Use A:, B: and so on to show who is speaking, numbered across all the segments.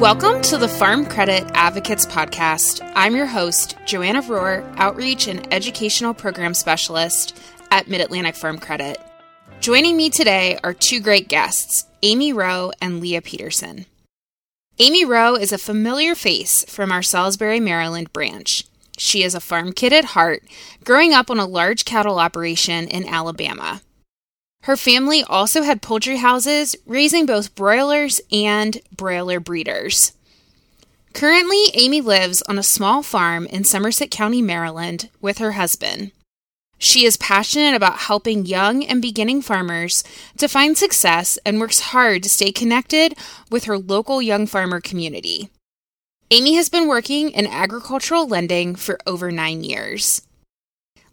A: Welcome to the Farm Credit Advocates Podcast. I'm your host, Joanna Rohr, Outreach and Educational Program Specialist at Mid Atlantic Farm Credit. Joining me today are two great guests, Amy Rowe and Leah Peterson. Amy Rowe is a familiar face from our Salisbury, Maryland branch. She is a farm kid at heart, growing up on a large cattle operation in Alabama. Her family also had poultry houses, raising both broilers and broiler breeders. Currently, Amy lives on a small farm in Somerset County, Maryland, with her husband. She is passionate about helping young and beginning farmers to find success and works hard to stay connected with her local young farmer community. Amy has been working in agricultural lending for over nine years.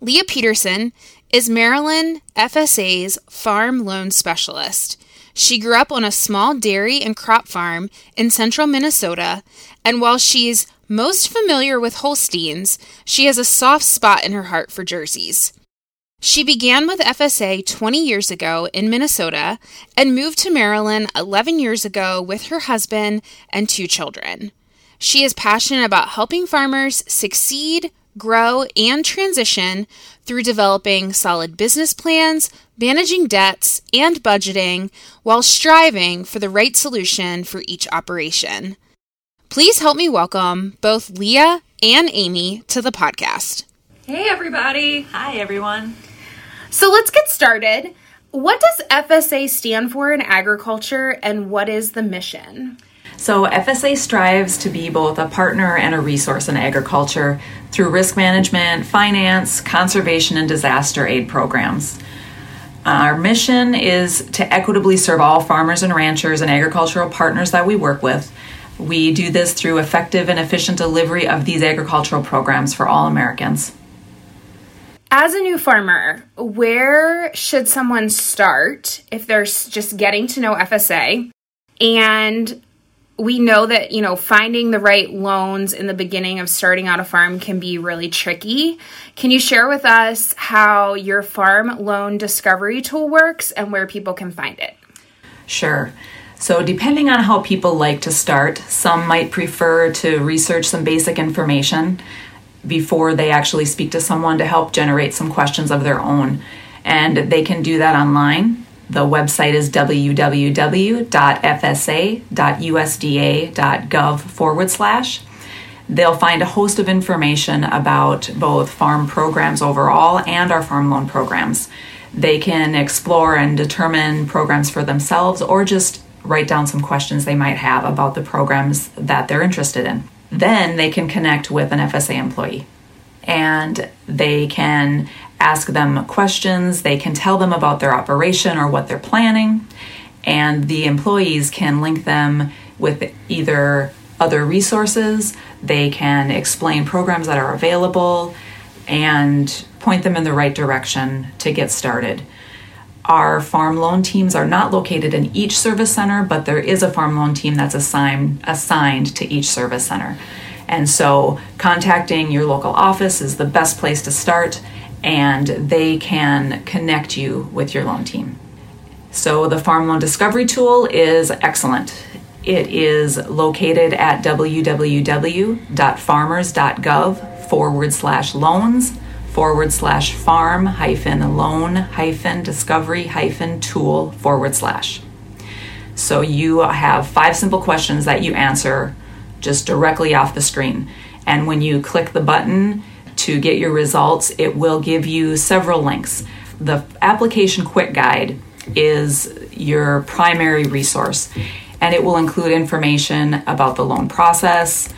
A: Leah Peterson is Maryland FSA's farm loan specialist. She grew up on a small dairy and crop farm in central Minnesota, and while she's most familiar with Holsteins, she has a soft spot in her heart for jerseys. She began with FSA 20 years ago in Minnesota and moved to Maryland 11 years ago with her husband and two children. She is passionate about helping farmers succeed, grow, and transition through developing solid business plans, managing debts, and budgeting while striving for the right solution for each operation. Please help me welcome both Leah and Amy to the podcast.
B: Hey, everybody.
C: Hi, everyone.
A: So let's get started. What does FSA stand for in agriculture and what is the mission?
C: So, FSA strives to be both a partner and a resource in agriculture through risk management, finance, conservation, and disaster aid programs. Our mission is to equitably serve all farmers and ranchers and agricultural partners that we work with. We do this through effective and efficient delivery of these agricultural programs for all Americans.
A: As a new farmer, where should someone start if they're just getting to know FSA? And we know that you know finding the right loans in the beginning of starting out a farm can be really tricky. Can you share with us how your farm loan discovery tool works and where people can find it?
C: Sure. So depending on how people like to start some might prefer to research some basic information before they actually speak to someone to help generate some questions of their own. And they can do that online the website is www.fsa.usda.gov forward slash. They'll find a host of information about both farm programs overall and our farm loan programs. They can explore and determine programs for themselves or just write down some questions they might have about the programs that they're interested in. Then they can connect with an FSA employee and they can ask them questions, they can tell them about their operation or what they're planning, and the employees can link them with either other resources, they can explain programs that are available, and point them in the right direction to get started. Our farm loan teams are not located in each service center, but there is a farm loan team that's assigned assigned to each service center. And so contacting your local office is the best place to start and they can connect you with your loan team. So the Farm Loan Discovery Tool is excellent. It is located at www.farmers.gov forward slash loans forward slash farm hyphen loan hyphen discovery hyphen tool forward slash. So you have five simple questions that you answer just directly off the screen. And when you click the button, to get your results, it will give you several links. The application quick guide is your primary resource, and it will include information about the loan process,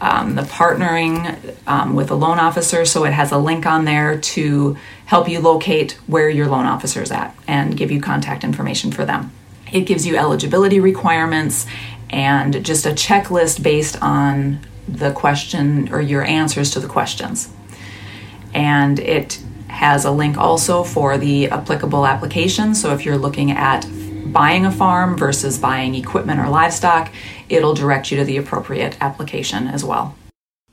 C: um, the partnering um, with a loan officer. So it has a link on there to help you locate where your loan officer is at and give you contact information for them. It gives you eligibility requirements and just a checklist based on the question or your answers to the questions. And it has a link also for the applicable application. So if you're looking at buying a farm versus buying equipment or livestock, it'll direct you to the appropriate application as well.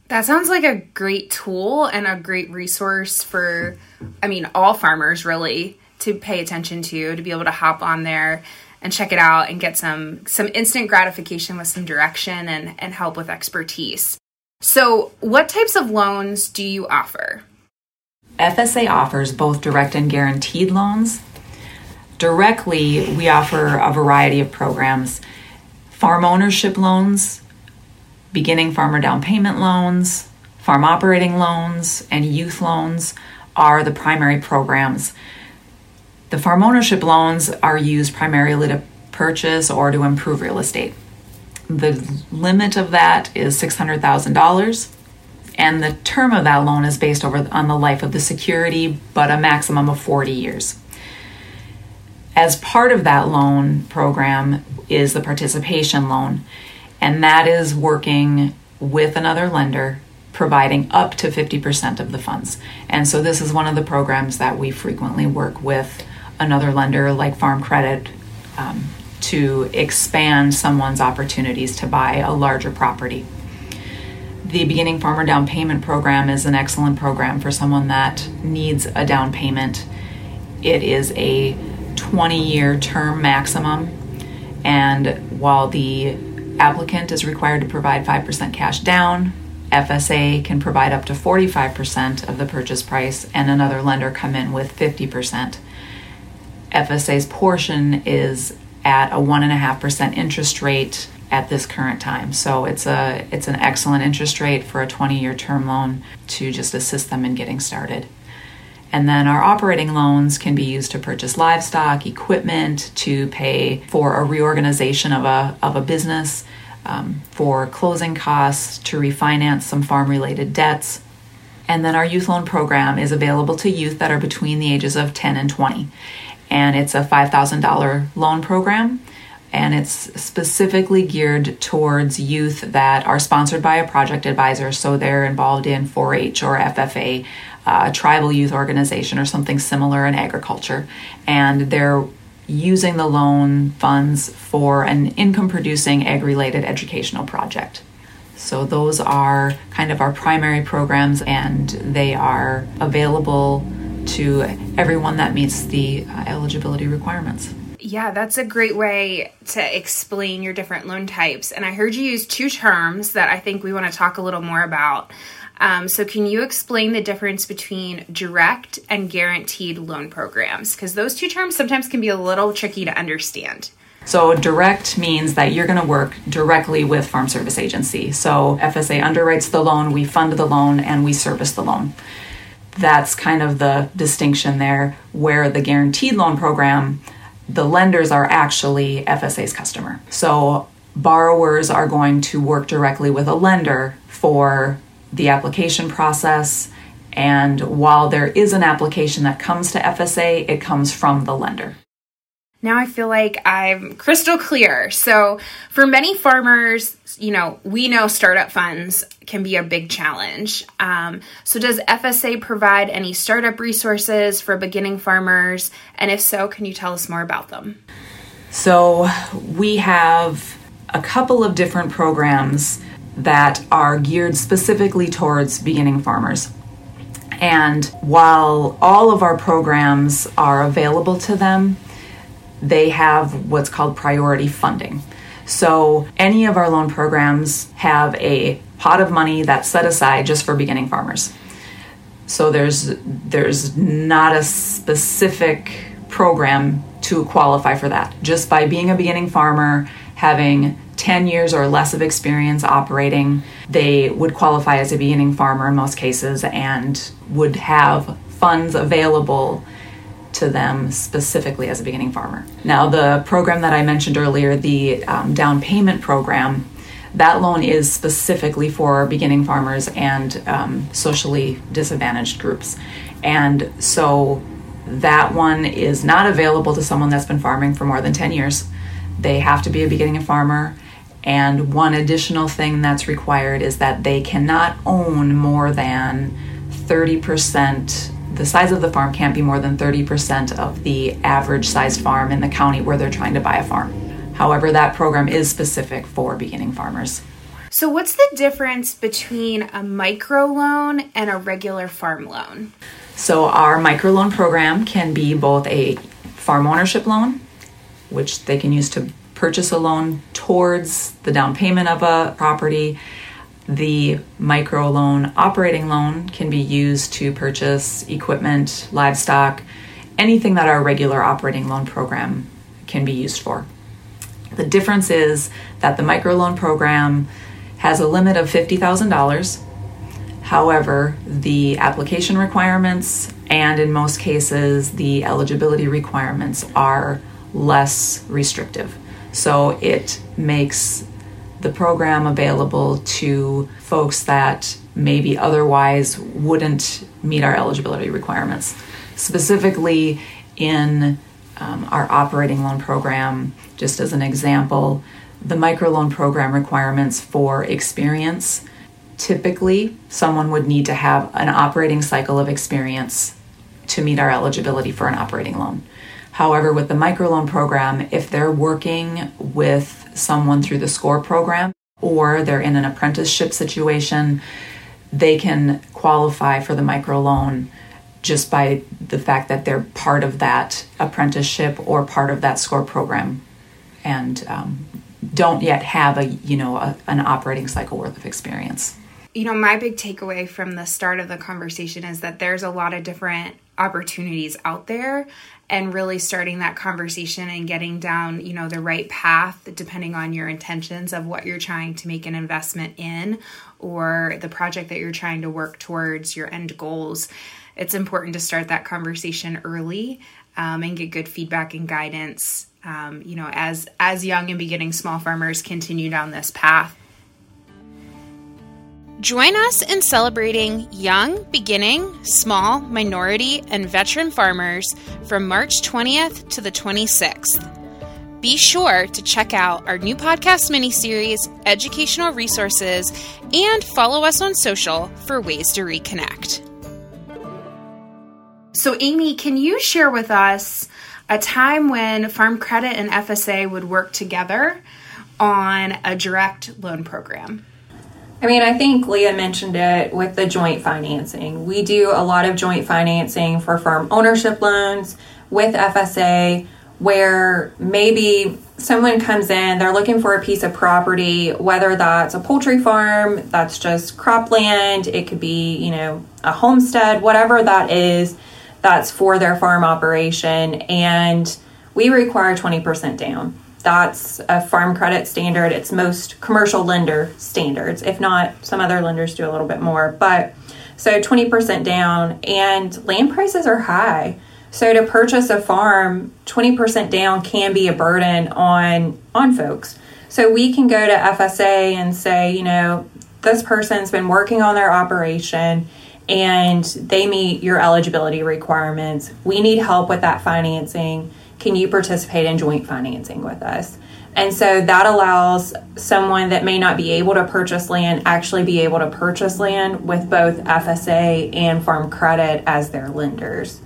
A: That sounds like a great tool and a great resource for, I mean, all farmers really to pay attention to, to be able to hop on there and check it out and get some some instant gratification with some direction and, and help with expertise. So, what types of loans do you offer?
C: FSA offers both direct and guaranteed loans. Directly, we offer a variety of programs farm ownership loans, beginning farmer down payment loans, farm operating loans, and youth loans are the primary programs. The farm ownership loans are used primarily to purchase or to improve real estate. The limit of that is $600,000 and the term of that loan is based over on the life of the security but a maximum of 40 years. As part of that loan program is the participation loan and that is working with another lender providing up to 50% of the funds. And so this is one of the programs that we frequently work with another lender like Farm Credit um, to expand someone's opportunities to buy a larger property. The Beginning Farmer Down Payment Program is an excellent program for someone that needs a down payment. It is a 20 year term maximum, and while the applicant is required to provide 5% cash down, FSA can provide up to 45% of the purchase price, and another lender come in with 50%. FSA's portion is at a 1.5% interest rate at this current time. So it's a it's an excellent interest rate for a 20-year term loan to just assist them in getting started. And then our operating loans can be used to purchase livestock, equipment, to pay for a reorganization of a, of a business, um, for closing costs, to refinance some farm related debts. And then our youth loan program is available to youth that are between the ages of 10 and 20. And it's a $5,000 loan program. And it's specifically geared towards youth that are sponsored by a project advisor. So they're involved in 4 H or FFA, uh, tribal youth organization, or something similar in agriculture. And they're using the loan funds for an income producing ag related educational project. So, those are kind of our primary programs, and they are available to everyone that meets the uh, eligibility requirements.
A: Yeah, that's a great way to explain your different loan types. And I heard you use two terms that I think we want to talk a little more about. Um, so, can you explain the difference between direct and guaranteed loan programs? Because those two terms sometimes can be a little tricky to understand.
C: So, direct means that you're going to work directly with Farm Service Agency. So, FSA underwrites the loan, we fund the loan, and we service the loan. That's kind of the distinction there, where the guaranteed loan program, the lenders are actually FSA's customer. So, borrowers are going to work directly with a lender for the application process. And while there is an application that comes to FSA, it comes from the lender.
A: Now I feel like I'm crystal clear. So, for many farmers, you know, we know startup funds can be a big challenge. Um, so, does FSA provide any startup resources for beginning farmers? And if so, can you tell us more about them?
C: So, we have a couple of different programs that are geared specifically towards beginning farmers. And while all of our programs are available to them, they have what's called priority funding. So, any of our loan programs have a pot of money that's set aside just for beginning farmers. So there's there's not a specific program to qualify for that. Just by being a beginning farmer, having 10 years or less of experience operating, they would qualify as a beginning farmer in most cases and would have funds available to them specifically as a beginning farmer. Now, the program that I mentioned earlier, the um, down payment program, that loan is specifically for beginning farmers and um, socially disadvantaged groups. And so that one is not available to someone that's been farming for more than 10 years. They have to be a beginning farmer and one additional thing that's required is that they cannot own more than 30%. The size of the farm can't be more than 30% of the average sized farm in the county where they're trying to buy a farm. However, that program is specific for beginning farmers.
A: So, what's the difference between a micro loan and a regular farm loan?
C: So, our microloan program can be both a farm ownership loan which they can use to purchase a loan towards the down payment of a property. The micro loan operating loan can be used to purchase equipment, livestock, anything that our regular operating loan program can be used for. The difference is that the microloan program has a limit of $50,000. However, the application requirements and in most cases the eligibility requirements are less restrictive. So it makes the program available to folks that maybe otherwise wouldn't meet our eligibility requirements. Specifically, in um, our operating loan program, just as an example, the microloan program requirements for experience. Typically, someone would need to have an operating cycle of experience to meet our eligibility for an operating loan. However, with the microloan program, if they're working with someone through the SCORE program or they're in an apprenticeship situation, they can qualify for the microloan just by the fact that they're part of that apprenticeship or part of that SCORE program. And um, don't yet have a you know a, an operating cycle worth of experience.
A: You know my big takeaway from the start of the conversation is that there's a lot of different opportunities out there and really starting that conversation and getting down you know the right path depending on your intentions of what you're trying to make an investment in or the project that you're trying to work towards your end goals. It's important to start that conversation early um, and get good feedback and guidance um, you know as as young and beginning small farmers continue down this path Join us in celebrating young, beginning, small, minority, and veteran farmers from March 20th to the 26th. Be sure to check out our new podcast mini-series, educational resources, and follow us on social for ways to reconnect. So, Amy, can you share with us a time when Farm Credit and FSA would work together on a direct loan program?
B: I mean, I think Leah mentioned it with the joint financing. We do a lot of joint financing for farm ownership loans with FSA where maybe someone comes in, they're looking for a piece of property, whether that's a poultry farm, that's just cropland, it could be, you know, a homestead, whatever that is, that's for their farm operation. And we require 20% down. That's a farm credit standard. It's most commercial lender standards. If not, some other lenders do a little bit more. But so 20% down, and land prices are high. So to purchase a farm, 20% down can be a burden on on folks. So we can go to FSA and say, you know, this person's been working on their operation and they meet your eligibility requirements. We need help with that financing can you participate in joint financing with us? And so that allows someone that may not be able to purchase land actually be able to purchase land with both FSA and Farm Credit as their lenders.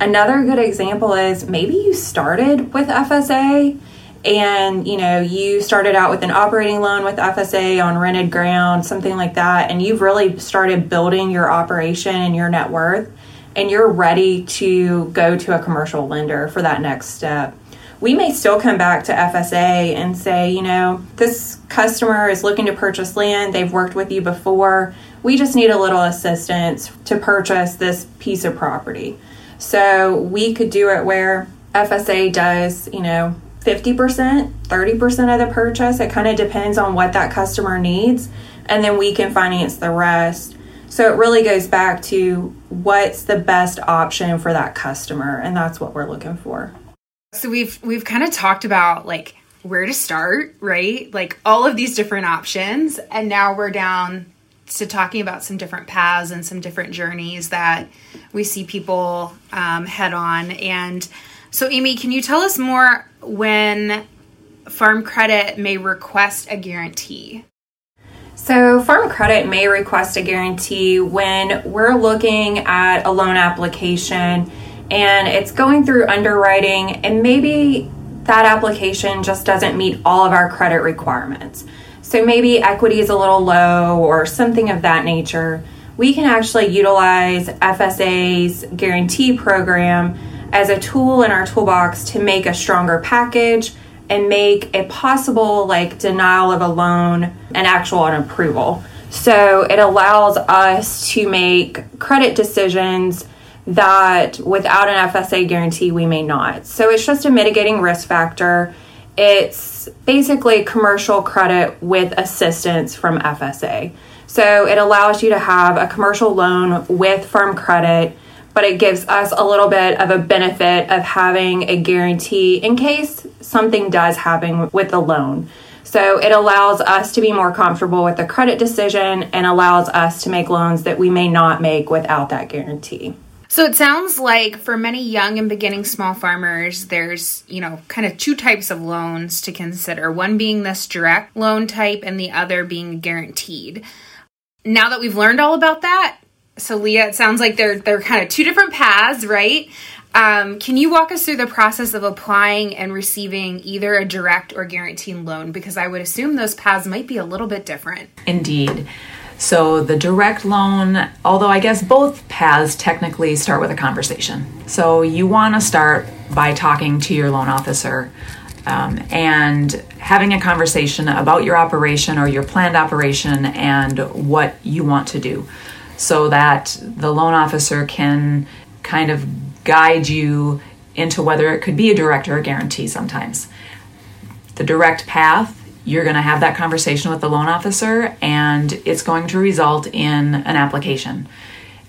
B: Another good example is maybe you started with FSA and you know you started out with an operating loan with FSA on rented ground, something like that, and you've really started building your operation and your net worth and you're ready to go to a commercial lender for that next step, we may still come back to FSA and say, you know, this customer is looking to purchase land, they've worked with you before, we just need a little assistance to purchase this piece of property. So we could do it where FSA does, you know, 50%, 30% of the purchase. It kind of depends on what that customer needs. And then we can finance the rest. So it really goes back to what's the best option for that customer and that's what we're looking for.
A: So we've we've kind of talked about like where to start, right? Like all of these different options and now we're down to talking about some different paths and some different journeys that we see people um, head on. And so, Amy, can you tell us more when Farm Credit may request a guarantee?
B: So, Farm Credit may request a guarantee when we're looking at a loan application and it's going through underwriting, and maybe that application just doesn't meet all of our credit requirements. So, maybe equity is a little low or something of that nature. We can actually utilize FSA's guarantee program as a tool in our toolbox to make a stronger package and make a possible like denial of a loan an actual an approval. So it allows us to make credit decisions that without an FSA guarantee we may not. So it's just a mitigating risk factor. It's basically commercial credit with assistance from FSA. So it allows you to have a commercial loan with Farm Credit, but it gives us a little bit of a benefit of having a guarantee in case something does happen with the loan. So it allows us to be more comfortable with the credit decision and allows us to make loans that we may not make without that guarantee.
A: So it sounds like for many young and beginning small farmers, there's, you know, kind of two types of loans to consider. One being this direct loan type and the other being guaranteed. Now that we've learned all about that, so Leah, it sounds like they're they're kind of two different paths, right? Um, can you walk us through the process of applying and receiving either a direct or guaranteed loan? Because I would assume those paths might be a little bit different.
C: Indeed. So the direct loan, although I guess both paths technically start with a conversation. So you want to start by talking to your loan officer um, and having a conversation about your operation or your planned operation and what you want to do so that the loan officer can kind of guide you into whether it could be a direct or a guarantee sometimes. The direct path you're going to have that conversation with the loan officer and it's going to result in an application.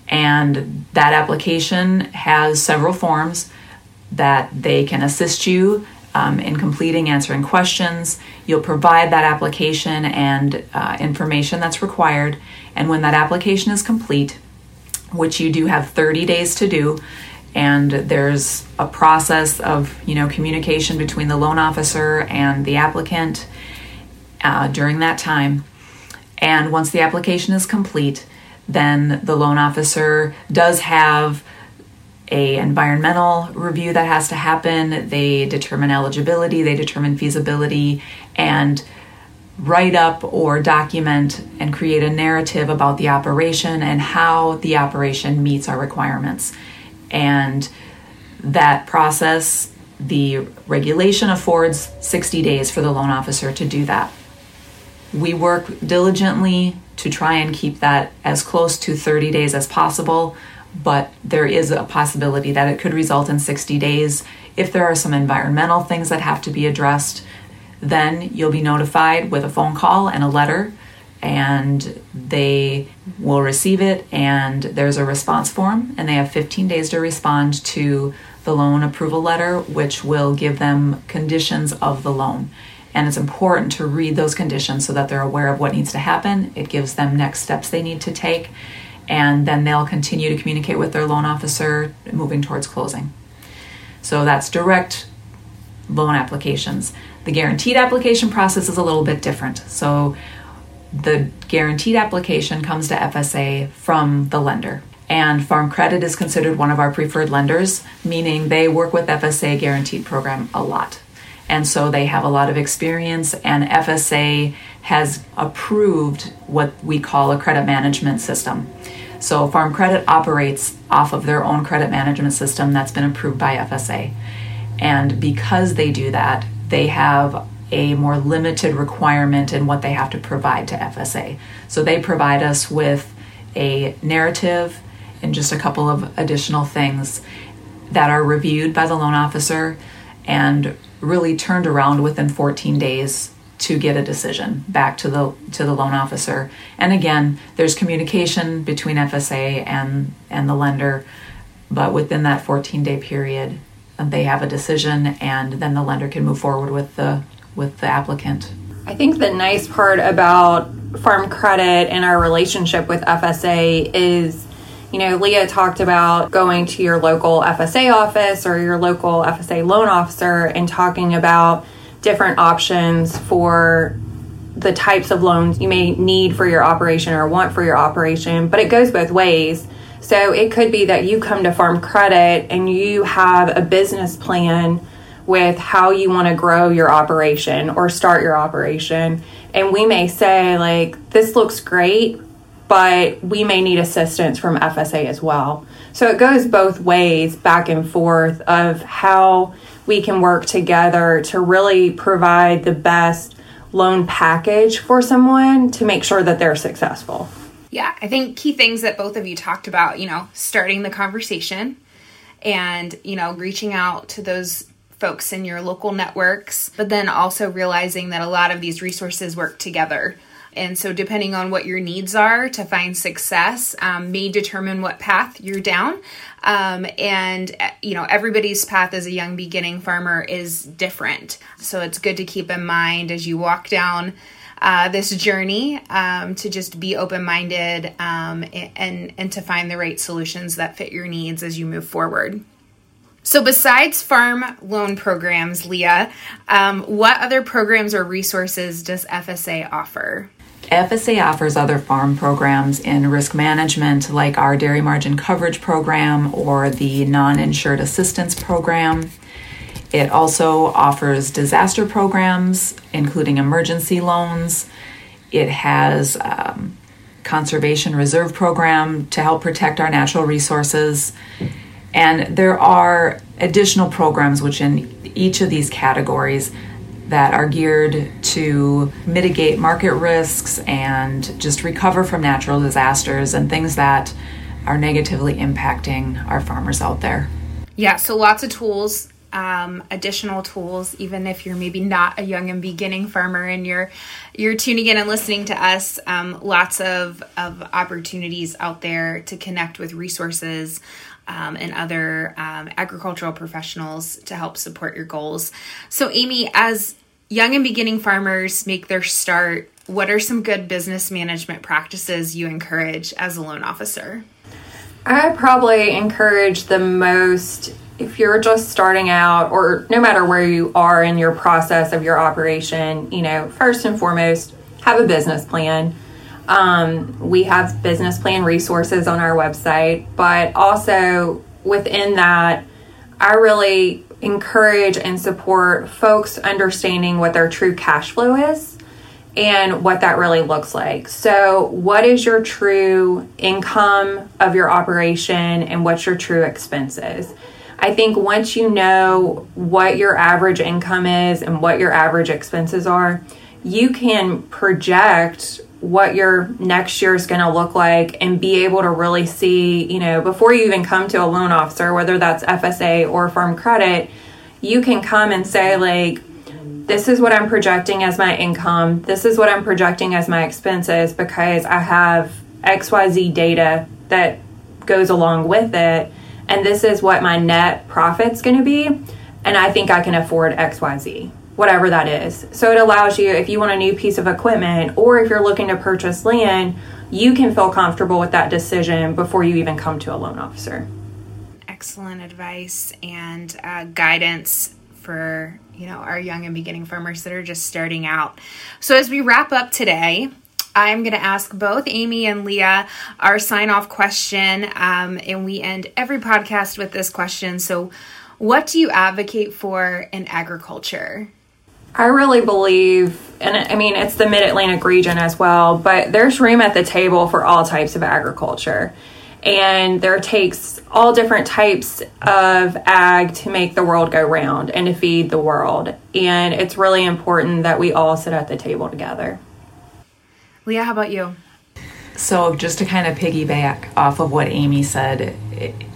C: And that application has several forms that they can assist you um, in completing, answering questions. You'll provide that application and uh, information that's required. And when that application is complete, which you do have 30 days to do, and there's a process of you know communication between the loan officer and the applicant uh, during that time. And once the application is complete, then the loan officer does have a environmental review that has to happen. They determine eligibility, they determine feasibility, and write up or document and create a narrative about the operation and how the operation meets our requirements. And that process, the regulation affords 60 days for the loan officer to do that. We work diligently to try and keep that as close to 30 days as possible, but there is a possibility that it could result in 60 days. If there are some environmental things that have to be addressed, then you'll be notified with a phone call and a letter, and they will receive it. And there's a response form, and they have 15 days to respond to the loan approval letter, which will give them conditions of the loan. And it's important to read those conditions so that they're aware of what needs to happen. It gives them next steps they need to take. And then they'll continue to communicate with their loan officer moving towards closing. So that's direct loan applications. The guaranteed application process is a little bit different. So the guaranteed application comes to FSA from the lender. And Farm Credit is considered one of our preferred lenders, meaning they work with FSA guaranteed program a lot and so they have a lot of experience and FSA has approved what we call a credit management system. So Farm Credit operates off of their own credit management system that's been approved by FSA. And because they do that, they have a more limited requirement in what they have to provide to FSA. So they provide us with a narrative and just a couple of additional things that are reviewed by the loan officer and really turned around within 14 days to get a decision back to the to the loan officer. And again, there's communication between FSA and and the lender, but within that 14 day period, um, they have a decision, and then the lender can move forward with the with the applicant.
B: I think the nice part about Farm Credit and our relationship with FSA is you know, Leah talked about going to your local FSA office or your local FSA loan officer and talking about different options for the types of loans you may need for your operation or want for your operation, but it goes both ways. So it could be that you come to Farm Credit and you have a business plan with how you want to grow your operation or start your operation. And we may say, like, this looks great, but we may need assistance from FSA as well. So it goes both ways, back and forth, of how we can work together to really provide the best loan package for someone to make sure that they're successful.
A: Yeah, I think key things that both of you talked about, you know, starting the conversation and, you know, reaching out to those folks in your local networks, but then also realizing that a lot of these resources work together. And so, depending on what your needs are to find success, um, may determine what path you're down. Um, and, you know, everybody's path as a young beginning farmer is different. So, it's good to keep in mind as you walk down uh, this journey um, to just be open minded um, and, and to find the right solutions that fit your needs as you move forward. So, besides farm loan programs, Leah, um, what other programs or resources does FSA offer?
C: FSA offers other farm programs in risk management, like our Dairy Margin Coverage Program or the Non Insured Assistance Program. It also offers disaster programs, including emergency loans. It has um, conservation reserve program to help protect our natural resources. And there are additional programs which in each of these categories that are geared to mitigate market risks and just recover from natural disasters and things that are negatively impacting our farmers out there.
A: Yeah, so lots of tools um, additional tools, even if you're maybe not a young and beginning farmer and you're you're tuning in and listening to us. Um, lots of of opportunities out there to connect with resources. Um, and other um, agricultural professionals to help support your goals. So, Amy, as young and beginning farmers make their start, what are some good business management practices you encourage as a loan officer?
B: I probably encourage the most if you're just starting out or no matter where you are in your process of your operation, you know, first and foremost, have a business plan. Um, we have business plan resources on our website, but also within that, I really encourage and support folks understanding what their true cash flow is and what that really looks like. So, what is your true income of your operation and what's your true expenses? I think once you know what your average income is and what your average expenses are, you can project what your next year is going to look like and be able to really see, you know, before you even come to a loan officer, whether that's FSA or farm credit, you can come and say, like, this is what I'm projecting as my income, this is what I'm projecting as my expenses because I have XYZ data that goes along with it. And this is what my net profit's going to be. And i think i can afford xyz whatever that is so it allows you if you want a new piece of equipment or if you're looking to purchase land you can feel comfortable with that decision before you even come to a loan officer
A: excellent advice and uh, guidance for you know our young and beginning farmers that are just starting out so as we wrap up today I'm going to ask both Amy and Leah our sign off question. Um, and we end every podcast with this question. So, what do you advocate for in agriculture?
B: I really believe, and I mean, it's the mid Atlantic region as well, but there's room at the table for all types of agriculture. And there takes all different types of ag to make the world go round and to feed the world. And it's really important that we all sit at the table together.
A: Leah, how about you?
C: So, just to kind of piggyback off of what Amy said,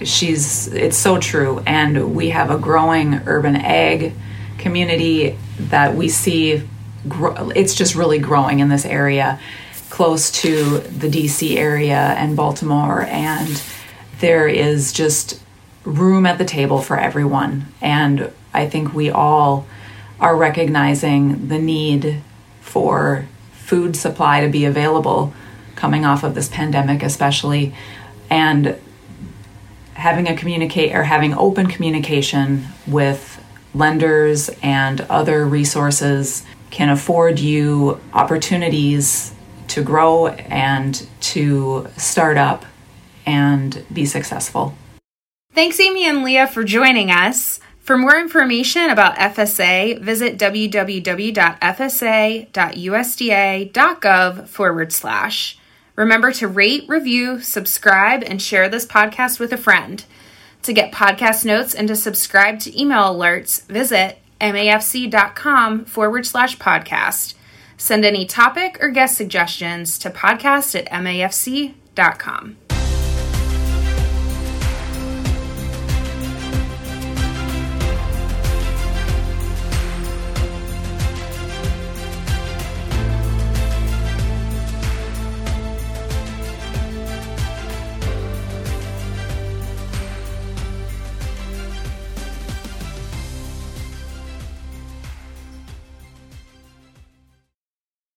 C: she's it's so true, and we have a growing urban ag community that we see. It's just really growing in this area, close to the DC area and Baltimore, and there is just room at the table for everyone. And I think we all are recognizing the need for food supply to be available coming off of this pandemic, especially, and having a communicate or having open communication with lenders and other resources can afford you opportunities to grow and to start up and be successful.
A: Thanks, Amy and Leah, for joining us. For more information about FSA, visit www.fsa.usda.gov forward slash. Remember to rate, review, subscribe, and share this podcast with a friend. To get podcast notes and to subscribe to email alerts, visit mafc.com forward slash podcast. Send any topic or guest suggestions to podcast at mafc.com.